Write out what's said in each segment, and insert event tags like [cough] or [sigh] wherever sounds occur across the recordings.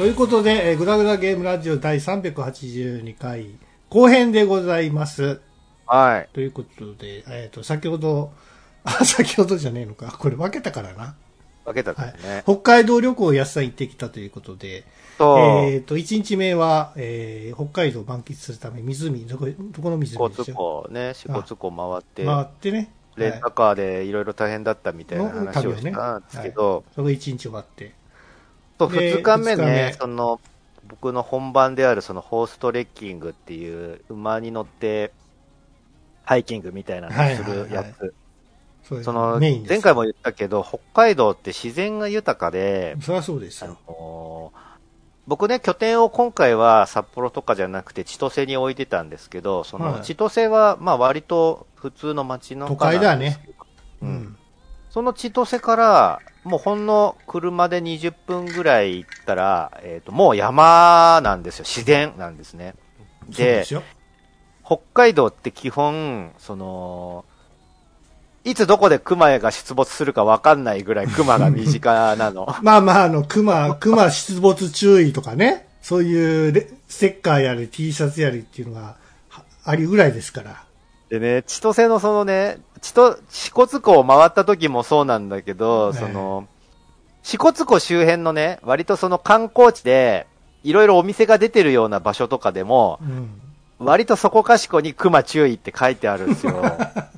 ということで、えー、グダグダゲームラジオ第382回後編でございます。はい。ということで、えっ、と、先ほど、[laughs] あ、先ほどじゃねえのか。これ分けたからな。分けたかはいらね。。北海道旅行安さん行ってきたということで、と、えっ、と、1日目は、えー北海道を満喫するため、湖、どこ、どこの湖でしょ湖ね、支笏湖回って、回ってね。はいレンタカーでいろいろ大変だったみたいな話をしたんですけど、そこ1日終わって。そうで2日目ね、その、僕の本番であるそのホーストレッキングっていう馬に乗って、ハイキングみたいなのをするやはいはいつ。そその。前回も言ったけど、北海道って自然が豊かで、そりゃそうですあよ。の僕ね、拠点を今回は札幌とかじゃなくて千歳に置いてたんですけど、そはいの千歳はまあ割と普通の街の都会だね。ううんん。その千歳から、もうほんの車で20分ぐらい行ったら、えっ、と、もう山なんですよ。自然なんですね。でで。北海道って基本、その、いつどこで熊が出没するか分かんないぐらい [laughs] 熊が身近なの。[laughs] まあまあ、あの、熊、熊出没注意とかね、そういうレステッカーやり T シャツやりっていうのがはありぐらいですから。でね、千歳のそのね、千と、支笏湖を回った時もそうなんだけど、ええその、支笏湖周辺のね、割とその観光地で、いろいろお店が出てるような場所とかでも、うん。割とそこかしこに熊注意って書いてあるんですよ。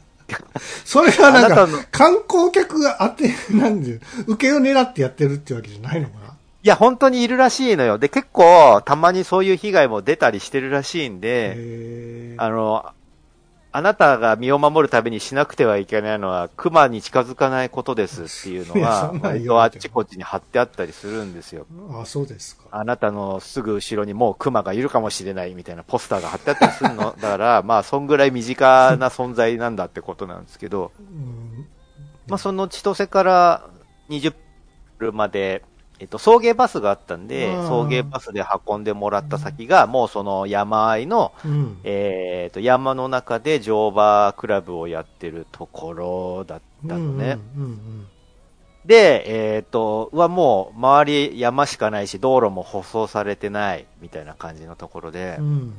[laughs] それはなんか観光客が当て、なんで、受けを狙ってやってるってわけじゃないのかな？いや、本当にいるらしいのよ。で、結構、たまにそういう被害も出たりしてるらしいんで、あの、あなたが身を守るためにしなくてはいけないのは、熊に近づかないことですっていうのはあっちこっちに貼ってあったりするんですよ。あ、そうですか。あなたのすぐ後ろにもう熊がいるかもしれないみたいなポスターが貼ってあったりするの。だから、[laughs] まあ、そんぐらい身近な存在なんだってことなんですけど、うん。まあ、その千歳から20分まで、えっと、送迎バスがあったんで、うん送迎バスで運んでもらった先が、もうその山あいの、うん。えっと、山の中で乗馬クラブをやってるところだったのね。うんうんで、えっと、はもう、周り山しかないし、道路も舗装されてない、みたいな感じのところでうん。う、ん。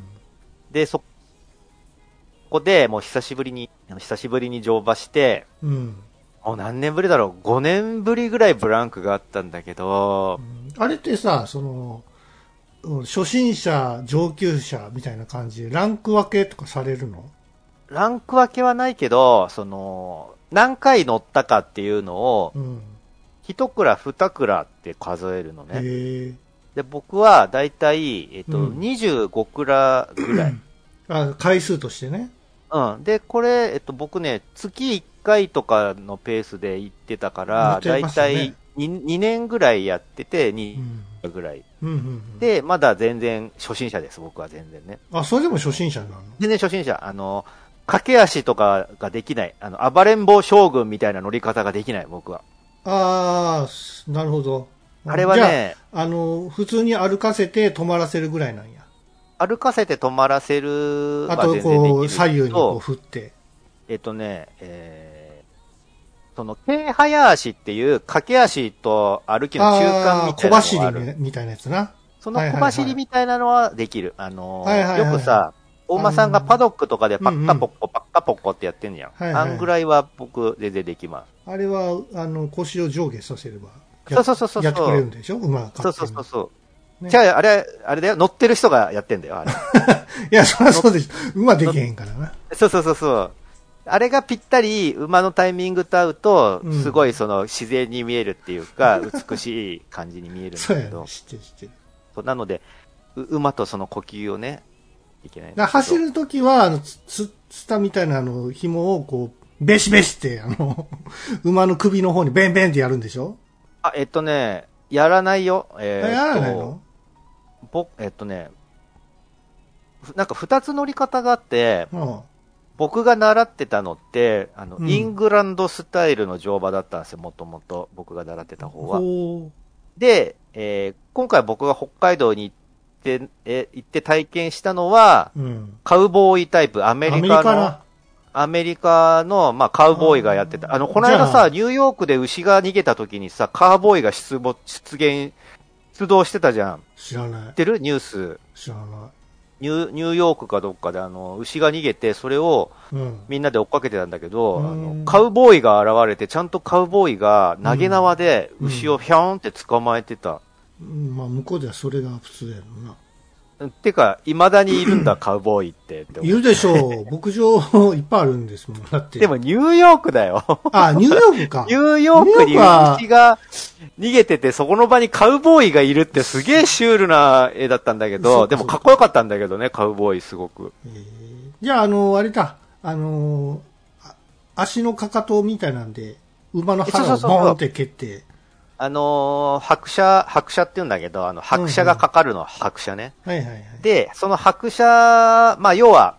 で、そこでもう久しぶりに、久しぶりに乗馬して、うん。もう何年ぶりだろう ?5 年ぶりぐらいブランクがあったんだけど、あれってさ、その、うん初心者、上級者みたいな感じで、ランク分けとかされるの？ランク分けはないけど、その、何回乗ったかっていうのを、うん。一蔵二蔵って数えるのね。で、僕はだいたい、えっと、うん25蔵ぐらい。あ、回数としてね。うん。で、これ、えっと、僕ね、月1回とかのペースで行ってたかやら、だいたい 2, 2年ぐらいやってて、う2ん。ぐらい。うんうんうん。で、まだ全然初心者です、僕は全然ね。あ、それでも初心者なの？全然初心者。あの、駆け足とかができない。あの、暴れん坊将軍みたいな乗り方ができない、僕は。ああ、なるほど。あれはね、あ、あの、普通に歩かせて止まらせるぐらいなんや。歩かせて止まらせるあと、こう、左右にこう振って。えっとね、えー、その、軽早足っていう駆け足と歩きの中間みた小いなのがある。走りねみたいなやつな。その小走りみたいなのはできる。あのーはいはいはいよくさ、大間さんがパドックとかでパッカポッコ、パッカポッコってやってんじゃん。はいはいあんぐらいは僕全然できまあれは、あの、腰を上下させれば。す。そうそうそうそう。やってくれるんでしょ？馬がそう。そうそうそう。ねじゃあ、あれ、あれだよ、乗ってる人がやってんだよ、あれ。[laughs] いや、そりゃそうでしょ。馬できへんからな。そうそうそうそう。あれがぴったり馬のタイミングと合うとう、んすごいその自然に見えるっていうか、[laughs] 美しい感じに見えるんだそうやねけど。。知ってる知ってる。そうなので、う馬とその呼吸をね、いけない。走るときは、あの、つ、つ、つたみたいなあの、紐をこう、ベシベシって、あの、[laughs] 馬の首の方にベンベンってやるんでしょ？あ、えっとね、やらないよ。えーっとやらないの？ぼ、えっとね、ふなんか二つ乗り方があって、うん。僕が習ってたのって、あの、うんイングランドスタイルの乗馬だったんですよ、もともと。僕が習ってた方は。ほで、えー今回僕が北海道に行って、えー行って体験したのは、う。うん。カウボーイタイプ、アメリカの、アメリカの、まあ、カウボーイがやってた。あの、この間さ、ニューヨークで牛が逃げた時にさ、カウボーイが出没、出現出動してたじゃん。知らない知っ。てる？ニュース。知らなニューニューヨークかどっかであの、牛が逃げて、それをい。うん。みんなで追っかけてたんだけど、あうんのカウボーイが現れて、ちゃんとカウボーイが投げ縄でうん牛をひょーんって捕まえてた。うんまあ、向こうではそれが普通やろな。てか、未だにいるんだ、[clears throat] カウボーイってって。いるでしょう。牧場いっぱいあるんですもん。[laughs] だって。でも、ニューヨークだよ。あ、ニューヨークか。[laughs] ニューヨークに牛が逃げてて、そこの場にカウボーイがいるってすげえシュールな絵だったんだけど、かでもかっこよかったんだけどね、カウボーイすごく。えーじゃあ、あの、あれだ。あの足のかかとみたいなんで、馬の腹をボーンって蹴って。あのー、白車、白車って言うんだけど、あの、白車がかかるのは白車ね。はいはいはい。で、その白車、まあ、要は、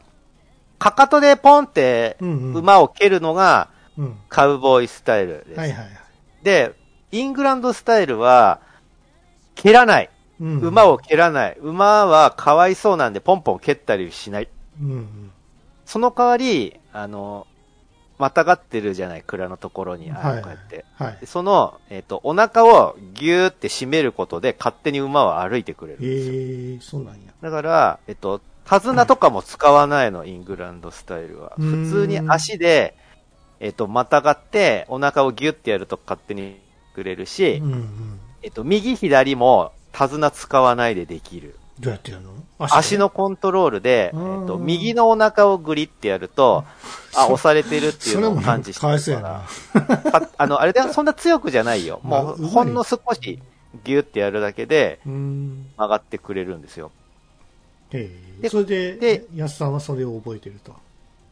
かかとでポンって馬を蹴るのがうん。カウボーイスタイルです。はいはいはい。で、イングランドスタイルは、蹴らない。うん馬を蹴らない。馬はかわいそうなんでポンポン蹴ったりしない。うんうん。その代わり、あの、またがってるじゃない、蔵のところに、あはいこうやって。はいで。その、えっ、と、お腹をギューって締めることで勝手に馬は歩いてくれるんえですよ。ー、そうなんや。だから、えっと、手綱とかも使わないの、イングランドスタイルは。うん普通に足で、えっと、またがって、お腹をギュッてやると勝手にくれるし、うんうん。えっと、右左も手綱使わないでできる。どうやってやるの？足のコントロールで、えうんっと、右のお腹をグリってやると、あ、押されてるっていうのを感知してるかなら。。か [laughs] あの、あれだよ、そんな強くじゃないよ。もう、まあほんの少しギュッてやるだけでうん。曲がってくれるんですよ。えでー、それで、で安さんはそれを覚えてると？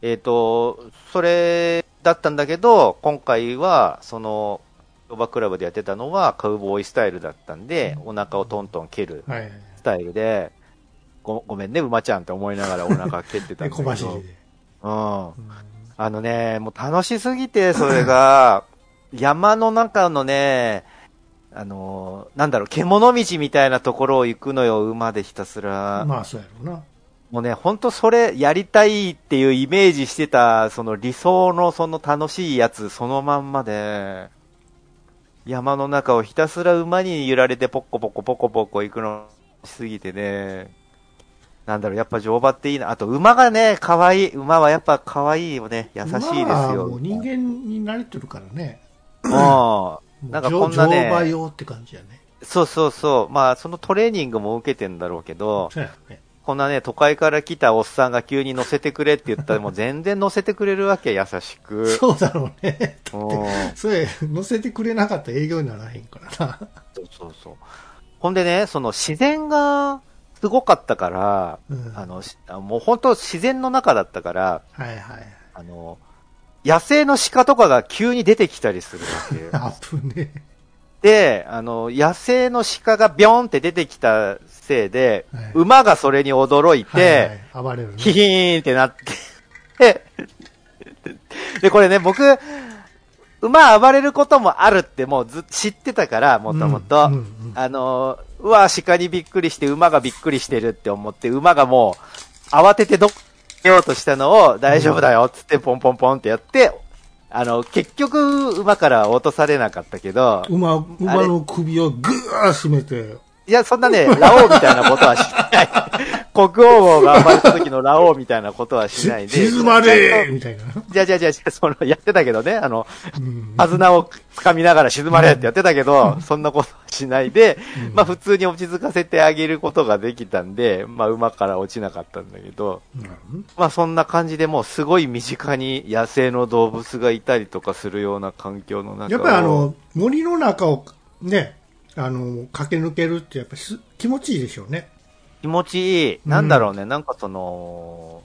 えっ、と、それだったんだけど、今回は、その、ロバクラブでやってたのはカウボーイスタイルだったんで、お腹をトントン蹴るはいはい。スタイルで、ごごめんね、馬ちゃんって思いながらお腹蹴ってたで、んだけど。[laughs] 小走りで。うん。うんあのね、もう楽しすぎて、それが、[laughs] 山の中のね、あの、なんだろう、獣道みたいなところを行くのよ、馬でひたすら。まあ、そうやろうな。もうね、ほんとそれやりたいっていうイメージしてた、その理想のその楽しいやつそのまんまで、山の中をひたすら馬に揺られてポッコポコポコポコ行くのしすぎてね、なんだろう、やっぱ乗馬っていいな。あと馬がね、可愛い。馬はやっぱ可愛いよね。優しいですよ。まあもう人間に慣れてるからね。うん。もうなんかこんなね乗馬用って感じやね。そうそうそう。まあ、そのトレーニングも受けてんだろうけど、ね。こんなね、都会から来たおっさんが急に乗せてくれって言ったら、[laughs] もう全然乗せてくれるわけ、優しく。そうだろうね。うんそれ、乗せてくれなかったら営業にならへんからな。そうそうそう。ほんでね、その自然がすごかったから、うんあの、もう本当自然の中だったから、はいはい。あの、野生の鹿とかが急に出てきたりするわけ。アップね。で、あの、野生の鹿がビョンって出てきたせいで、はい馬がそれに驚いて、はいはい、暴れるね。ヒヒーンってなって、[laughs] で、これね、僕、馬暴れることもあるってもうず知ってたから、もともと。あの、うわ、鹿にびっくりして馬がびっくりしてるって思って、馬がもう、慌ててどっようとしたのを、大丈夫だよ、つってポンポンポンってやって、あの、結局、馬から落とされなかったけど、馬、馬の首をぐー締めて、いや、そんなね、ラオウみたいなことはしない。国王が暴れた時のラオウみたいなことはししないで。静まれーみたいな。じゃあじゃあじゃあその、やってたけどね、あの、うん手綱を掴みながら静まれってやってたけど、そんなことはしないで、まあ普通に落ち着かせてあげることができたんで、まあ馬から落ちなかったんだけど、うんまあそんな感じでもうすごい身近に野生の動物がいたりとかするような環境の中をやっぱりあの、森の中をね、あの、駆け抜けるってやっぱ気持ちいいでしょうね。気持ちいい。うんなんだろうね、なんかその、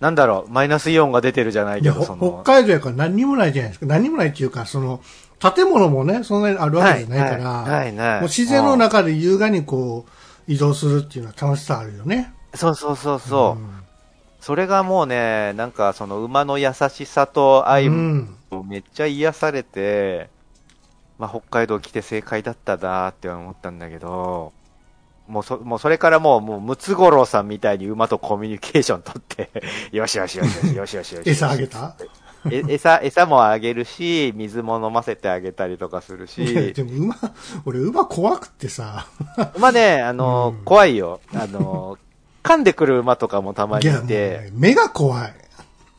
なんだろう、マイナスイオンが出てるじゃないけど、ほその、北海道やから何にもないじゃないですか。何にもないっていうか、その、建物もね、そんなにあるわけじゃないから、はい、ない、ない。もう自然の中で優雅にこう、移動するっていうのは楽しさあるよね。うんそうそうそうそう。んそれがもうね、なんかその馬の優しさと愛うん。めっちゃ癒されて、まあ北海道来て正解だったなって思ったんだけど、もうそ、もうそれからもう、もうムツゴロウさんみたいに馬とコミュニケーション取って、[laughs] よしよしよしよしよしよし。餌あげた？え餌、餌もあげるし、水も飲ませてあげたりとかするし、でも馬、俺馬怖くってさ。馬ね、あの、うん怖いよ。あの、噛んでくる馬とかもたまにいて、ね目が怖い。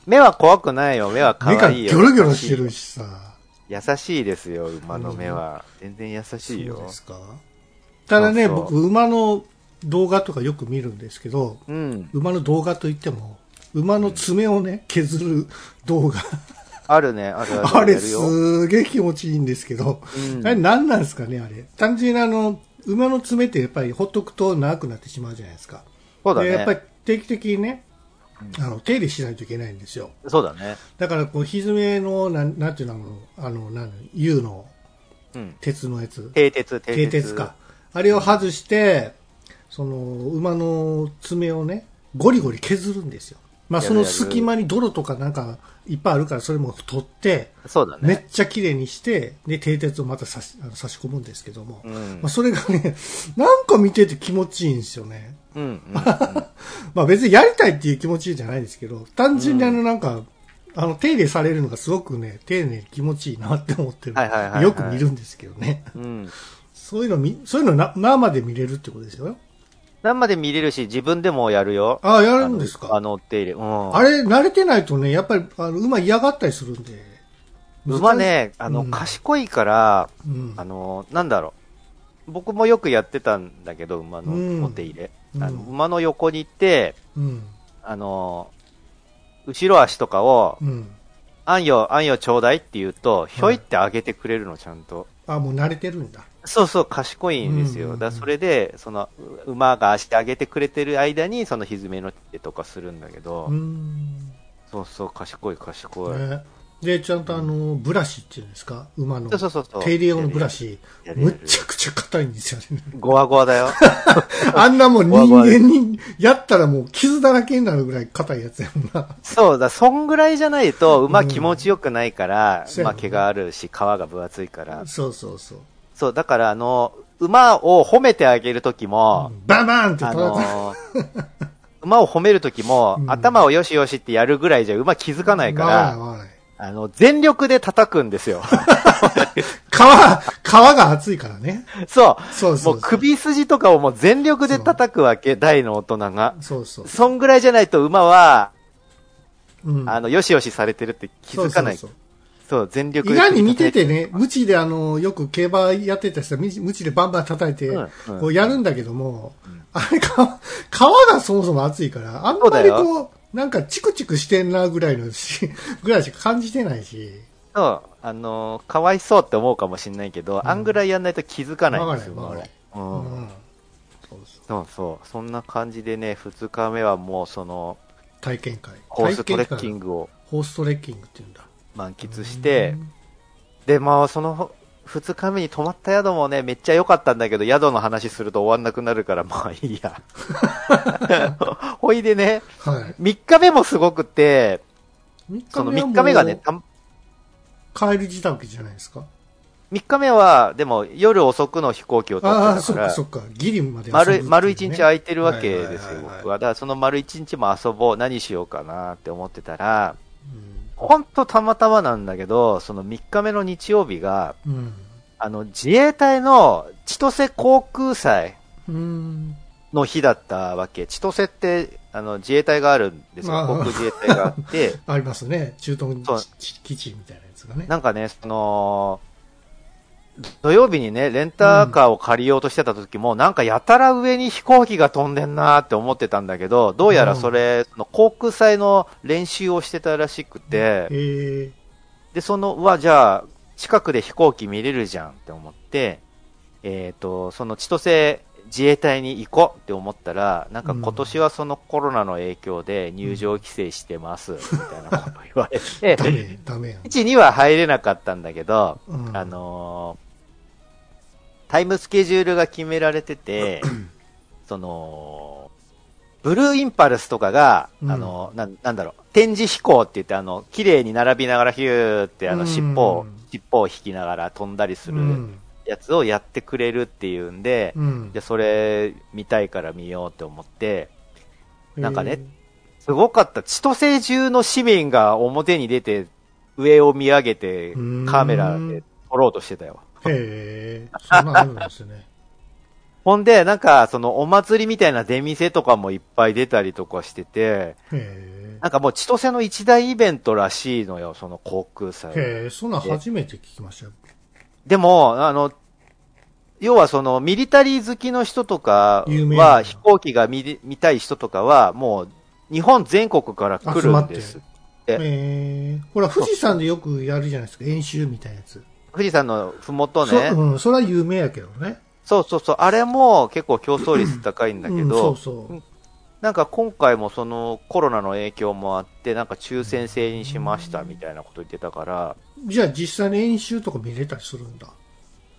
目は怖くないよ。目は可目が愛いよ。ギョロギョロしてるしさ。優しいですよ、馬の目は。全然優しいそうよで。すか？ただね、僕、馬の動画とかよく見るんですけど、うん。馬の動画といっても、馬の爪をね、削る動画。あるね、あるある。[laughs] あれすげえ気持ちいいんですけど、うんあれ何なんですかね、あれ。単純にあの、馬の爪ってやっぱりほっとくと長くなってしまうじゃないですか。そうだね。でやっぱり定期的にね、あの、手入れしないといけないんですよ。そうだね。だから、こう、ひずめの、なん、なんていうの、あの、なん、U のうん。鉄のやつ。蹄鉄、蹄蹄鉄か。あれを外して、その、馬の爪をね、ゴリゴリ削るんですよ。まあ、その隙間に泥とかなんかいっぱいあるから、それも取って、そうだめっね。ちゃ綺麗にして、で、蹄鉄をまた差しあの差し込むんですけども、うんまあ、それがね、[laughs] なんか見てて気持ちいいんですよね。うん。うん。[laughs] まあ別にやりたいっていう気持ちじゃないですけど、単純にあのなんか、あの手入れされるのがすごくね、丁寧に気持ちいいなって思ってる。はいはいはいはいよく見るんですけどね。うん。そういうの見、そういうのな生で見れるってことですよ。生で見れるし、自分でもやるよ。ああ、やるんですかあの、お手入れ。うん。あれ、慣れてないとね、やっぱり、あの、馬嫌がったりするんで。馬ね、あの、うん賢いから、うん。あの、なんだろう。僕もよくやってたんだけど、馬うんのお手入れ。うんあの馬の横に行って、うん。あの、後ろ足とかを、うん。あんよ、あんよちょうだいって言うと、ひょいってあげてくれるの、ちゃんと。あ、もう慣れてるんだ。そうそう、賢いんですよ。うんうんうんだそれで、その、う馬が足上げてくれてる間に、そのひずめの手とかするんだけど、う。そうそう、賢い賢い。ね、で、ちゃんとあの、ブラシっていうんですか？馬の。そうそうそう。手入れ用のブラシ。むっちゃくちゃ硬いんですよね。ゴワゴワだよ。[laughs] あんなもん [laughs] 人間にやったらもう傷だらけになるぐらい硬いやつやもんな。そうだ、そんぐらいじゃないと、馬気持ちよくないから、そうんねまあ毛があるし、皮が分厚いから。そうそうそう。そう、だからあの、馬を褒めてあげるときも、バンバンってあのー馬を褒めるときも、うん頭をよしよしってやるぐらいじゃ馬気づかないから、あの、全力で叩くんですよ。[laughs] 皮、皮が厚いからね。そう。そうそうそうもう首筋とかをもう全力で叩くわけ、大の大人が。そうそう。そんぐらいじゃないと馬は、うんあの、よしよしされてるって気づかない。そうそうそう全力意外に見ててね。ね、無知であの、よく競馬やってた人は、無知でバンバン叩いてうんうん、こうやるんだけども、あれ、皮、皮がそもそも厚いから、あんまりこう、なんかチクチクしてんなぐらいのし、[laughs] ぐらいしか感じてないし、そう、あのーかわいそうって思うかもしれないけど、あんぐらいやんないと気づかないんですよ、わかんない俺。う。うんん。そうそう。そうそう。そんな感じでね、二日目はもうその、体験会。ホーストレッキング。グをホーストレッキングって言うんだ。満喫して、で、まあ、その、二日目に泊まった宿もね、めっちゃ良かったんだけど、宿の話すると終わんなくなるから、まあいいや。[laughs] ほいでね、はい。三日目もすごくて、3そのはもう三日目がね、帰り自宅じゃないですか？三日目は、でも夜遅くの飛行機を取ってたからそっかそ、っか。ギリまで遊ぶっていう丸ね丸一日空いてるわけですよ、僕は。だからその丸一日も遊ぼう、何しようかなって思ってたら、うんほんとたまたまなんだけど、その3日目の日曜日が、うん。あの、自衛隊の千歳航空祭うん。の日だったわけ。千歳って、あの、自衛隊があるんですよ。航空自衛隊があって、[laughs] ありますね。中東基地みたいなやつがね。なんかね、その、土曜日にね、レンタカーを借りようとしてた時も、なんかやたら上に飛行機が飛んでんなーって思ってたんだけど、どうやらそれ、その航空祭の練習をしてたらしくて、えで、その、うわ、じゃあ、近くで飛行機見れるじゃんって思って、えっ、と、その千歳自衛隊に行こうって思ったら、なんか今年はそのコロナの影響で入場規制してます、みたいなこと言われー、ダて、[laughs] メ、ダメやん。1には入れなかったんだけど、うん。あのータイムスケジュールが決められてて、[clears throat] その、ブルーインパルスとかが、うんあの、なん、なんだろう、展示飛行って言って、あの、綺麗に並びながらヒューって、あの、うん尻尾を、尻尾を引きながら飛んだりするうん。やつをやってくれるっていうんで、うんで、それ見たいから見ようって思って、なんかねえすごかった。千歳中の市民が表に出て、上を見上げてカメラで撮ろうとしてたよ。へえ、そんなんあるんですね。[laughs] ほんで、なんか、そのお祭りみたいな出店とかもいっぱい出たりとかしてて。なんかもう千歳の一大イベントらしいのよ、その航空祭。へえ、そんなん初めて聞きましたよ。でも、あの、要はそのミリタリー好きの人とかは、飛行機が見り見たい人とかは、もう日本全国から来るんです。えええ、ほら、富士山でよくやるじゃないですか、演習みたいなやつ。富士山のふもとそね。うん、それは有名やけどね。そうそうそう。あれも結構競争率高いんだけうん、ど、そうそう。なんか今回もそのコロナの影響もあって、なんか抽選制にしましたみたいなこと言ってたから、じゃあ実際に演習とか見れたりするんだ。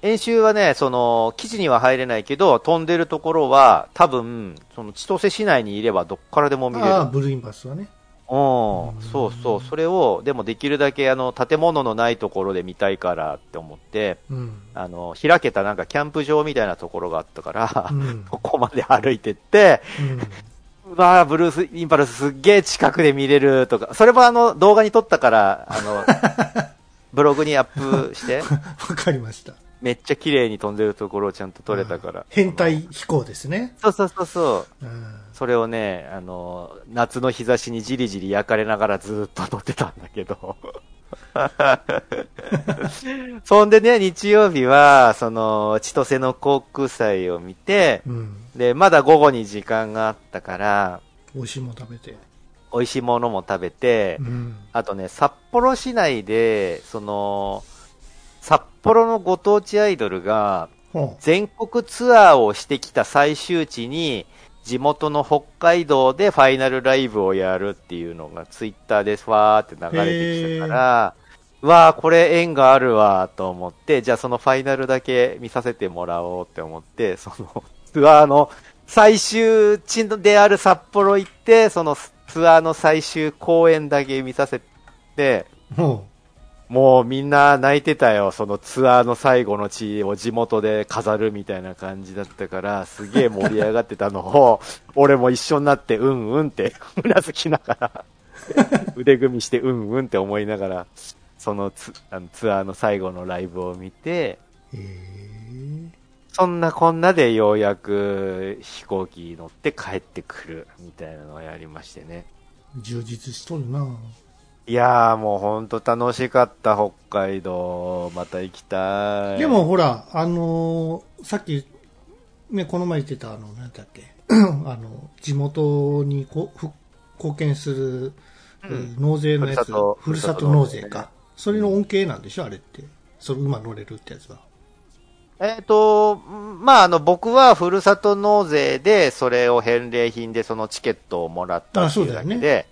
演習はね、その、基地には入れないけど、飛んでるところは、多分、その千歳市内にいればどっからでも見れる。ああ、ブルーインバスはね。うん、そうそう。それを、でもできるだけあの、建物のないところで見たいからって思って、うん。あの、開けたなんかキャンプ場みたいなところがあったからう、ん。ここまで歩いてって、うん。う [laughs] わーブルースインパルスすっげー近くで見れるとか、それもあの、動画に撮ったから、あの、[laughs] ブログにアップして、[laughs] わかりました。めっちゃ綺麗に飛んでるところをちゃんと撮れたから。変態飛行ですね。そうそうそうそう。うん。それをね、あの、夏の日差しにじりじり焼かれながらずーっと撮ってたんだけど。[laughs] そんでね、日曜日は、その、千歳の航空祭を見て、うん。で、まだ午後に時間があったから、美味しいもん食べて。美味しいものも食べてう、ん。あとね、札幌市内で、その、札幌のご当地アイドルが、ほ全国ツアーをしてきた最終地に、地元の北海道でファイナルライブをやるっていうのがツイッターでファーって流れてきたから、うわーこれ縁があるわと思って、じゃあそのファイナルだけ見させてもらおうって思って、そのツアーの最終地である札幌行って、そのツアーの最終公演だけ見させて、もうみんな泣いてたよ。そのツアーの最後の地を地元で飾るみたいな感じだったから、すげえ盛り上がってたのを、[laughs] 俺も一緒になってうんうんってうなずきながら、[laughs] 腕組みしてうんうんって思いながら、そのツあのツアーの最後のライブを見て。そんなこんなでようやく飛行機乗って帰ってくるみたいなのをやりましてね。充実しとるな。いやーもうほんと楽しかった北海道。また行きたい。でもほら、あのーさっき、ね、この前言ってた、あの、なんだっけ、[clears throat] あの、地元にこふ貢献する、うん納税のやつ、ふるさとふるさと納税か。それの恩恵なんでしょ、あれって。それ馬乗れるってやつは。えっ、と、まあ、あの、僕はふるさと納税で、それを返礼品でそのチケットをもらったっていうだけで、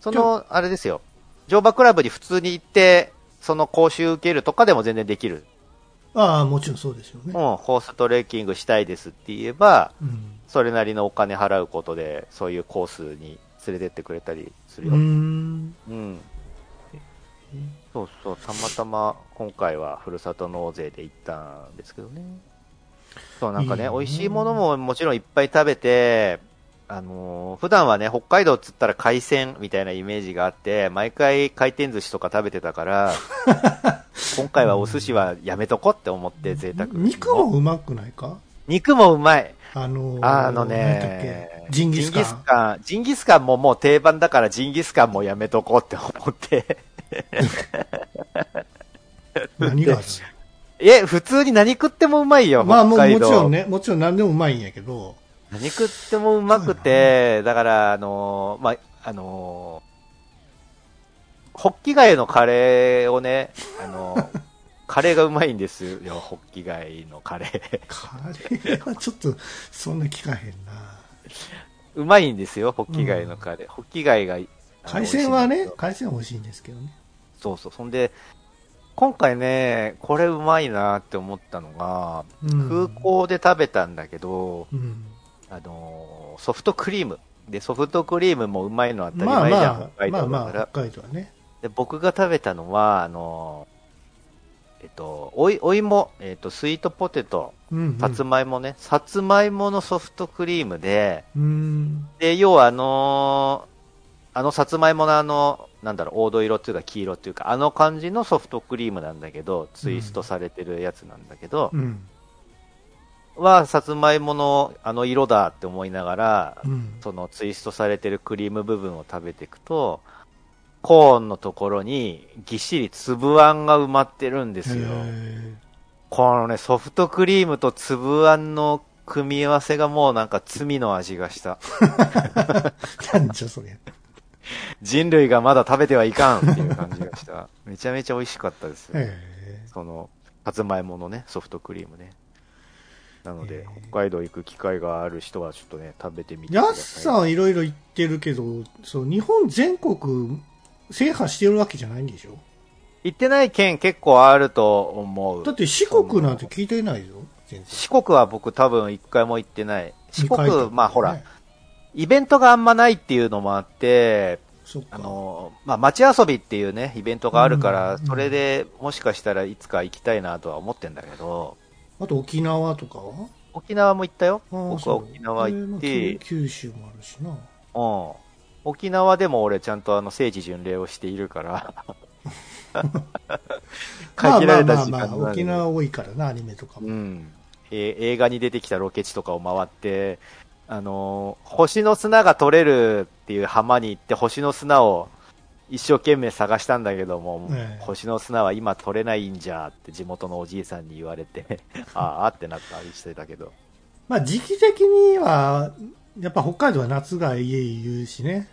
その、あれですよ。乗馬クラブに普通に行って、その講習受けるとかでも全然できる。ああ、もちろんそうですよね。うん、ホーストレッキングしたいですって言えば、うん。それなりのお金払うことで、そういうコースに連れてってくれたりするよ。うーん。うん。そうそう、たまたま今回はふるさと納税で行ったんですけどね。そう、なんかね、いいね美味しいものももちろんいっぱい食べて、あのー普段はね、北海道っつったら海鮮みたいなイメージがあって、毎回回転寿司とか食べてたから、[laughs] 今回はお寿司はやめとこって思って贅沢。肉もうまくないか？肉もうまい。あのーあのなんだっねけ、ジンギスカン。カン。ジンギスカンももう定番だからジンギスカンもやめとこうって思って。[laughs] 何が？え、普通に何食ってもうまいよ、まあもう。もちろんね、もちろん何でもうまいんやけど、何食ってもうまくて、だから、あのーまあ、あのーホッキ貝のカレーをね、あのー [laughs] カレーがうまいんですよ、ホッキ貝のカレー。カレーはちょっと、そんな聞かへんな。うまいんですよ、ホッキ貝のカレー。ホッキ貝が。海鮮はね海鮮は美味しいんですけどね。そうそう。そんで、今回ね、これうまいなって思ったのが、うん空港で食べたんだけど、うん。あのーソフトクリーム。で、ソフトクリームもうまいのは当たりまあ前じゃん、まあ、まあ。北海道はね。で僕が食べたのは、あのーえっと、おい、お芋、えっと、スイートポテト、うん、うん。さつまいもね、さつまいものソフトクリームで、うん。で、要はあのーあのさつまいものあの、なんだろう、黄土色っていうか黄色っていうか、あの感じのソフトクリームなんだけど、ツイストされてるやつなんだけど、うん。は、さつまいものあの色だって思いながら、うん。そのツイストされてるクリーム部分を食べていくと、コーンのところにぎっしり粒あんが埋まってるんですよ。へこのね、ソフトクリームと粒あんの組み合わせがもうなんか罪の味がした。ー [laughs] なんじゃそれ。人類がまだ食べてはいかんっていう感じがした。めちゃめちゃ美味しかったですその、さつまいものね、ソフトクリームね。なのでへ、ー北海道行く機会がある人はちょっとね、食べてみてえ。ください。さんはいろいろ言ってるけど、そう、日本全国制覇してるわけじゃないんでしょ？行ってない県結構あると思う。だって四国なんて聞いてないよ。四国は僕多分一回も行ってない。四国、まあほら、イベントがあんまないっていうのもあって。あの、まあ街遊びっていうね、イベントがあるから、うんそれでもしかしたらいつか行きたいなとは思ってんだけど、あと沖縄とかは？沖縄も行ったよ。僕は沖縄行って、九九州もあるしな。うん。沖縄でも俺ちゃんとあの聖地巡礼をしているから、[laughs] 限られた時間まあまあまあまあ、沖縄多いからな、アニメとかも。でうん。えー映画に出てきたロケ地とかを回って、あのー星の砂が取れるっていう浜に行って星の砂を一生懸命探したんだけども、ええ星の砂は今取れないんじゃって地元のおじいさんに言われて、[laughs] ああってなったりしてたけど。まあ時期的には、やっぱ北海道は夏が家言うしね。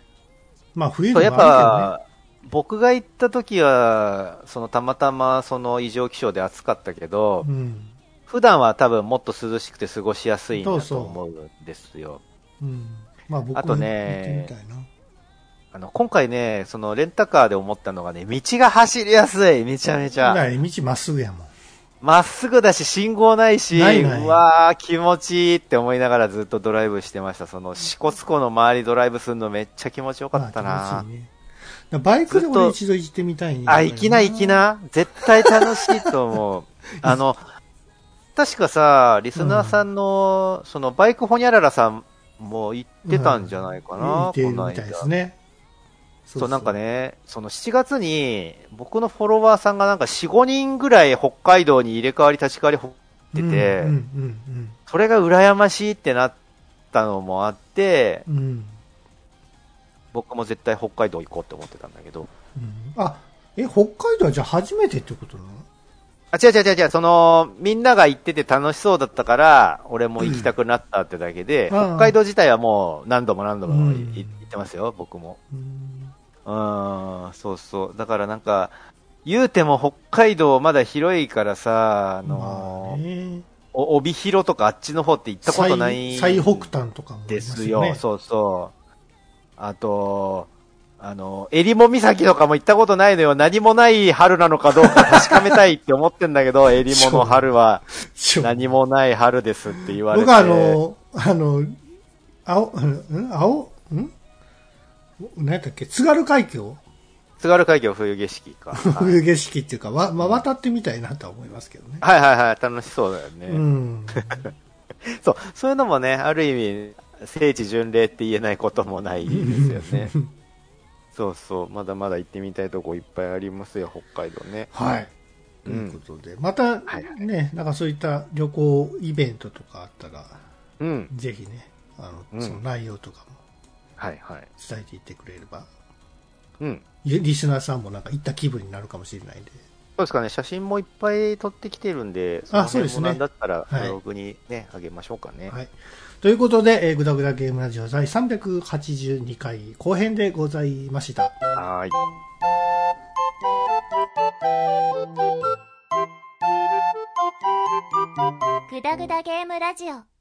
まあ冬でそう、もあるやっぱ、僕が行った時は、そのたまたまその異常気象で暑かったけど、けどね。うん。普段は多分もっと涼しくて過ごしやすいんだとそうそう思うんですよ。うん。まあ僕もあとね行ってみたいな。あの、今回ね、そのレンタカーで思ったのがね、道が走りやすい、めちゃめちゃ。だから道まっすぐやもん。まっすぐだし、信号ないし、ないないうわー、気持ちいいって思いながらずっとドライブしてました。その、支笏湖の周りドライブするのめっちゃ気持ちよかったまあな気持ちいいねバイクでずっと俺一度行ってみたいあ、行きな行き。な。絶対楽しいと思う。[laughs] あの、確かさ、リスナーさんの、その、バイクホニャララさんも行ってたんじゃないかな、行ってるみこの間たいですね。そうなんか。ね、その7月に、僕のフォロワーさんがなんか4、5人ぐらい北海道に入れ替わり立ち替わりほってて、うんうんそれが羨ましいってなったのもあって、うん。僕も絶対北海道行こうって思ってたんだけど、うん。あ、え、北海道はじゃあ初めてってことなの？あ、違う違う違う違う、その、みんなが行ってて楽しそうだったから、俺も行きたくなったってだけで、うん。北海道自体はもう何度も何度も行ってますよ、僕も。うんうーん、そうそう。だからなんか、言うても北海道まだ広いからさ、あのまあ帯広とかあっちの方って行ったことない最最北端とかもありますですよ。ね。そうそう。あと、あの、襟裳岬とかも行ったことないのよ。何もない春なのかどうか確かめたいって思ってんだけど、[laughs] 襟裳の春は何もない春ですって言われて。僕はあの、あの、青、ん [laughs] 青、ん？何やったっけ？津軽海峡？津軽海峡冬景色か。[laughs] はい冬景色っていうか、わ、まあ、渡ってみたいなとは思いますけどね。はいはいはい、楽しそうだよね。うん。[laughs] そう、そういうのもね、ある意味、聖地巡礼って言えないこともないですよね。[laughs] そうそう、まだまだ行ってみたいとこいっぱいありますよ、北海道ね。はい。とうんいうことで、またはいはいね、なんかそういった旅行イベントとかあったら、うん。ぜひね、あの、うんその内容とかもはいはい。伝えていってくれれば、うん。リリスナーさんもなんか行った気分になるかもしれないんで。そうですかね、写真もいっぱい撮ってきてるんで、あそうですねの辺もなんだったら、はいブログにね、あげましょうかね。はい。ということで、えー、ぐだぐだゲームラジオ第382回後編でございました。はーい。グダグダゲームラジオ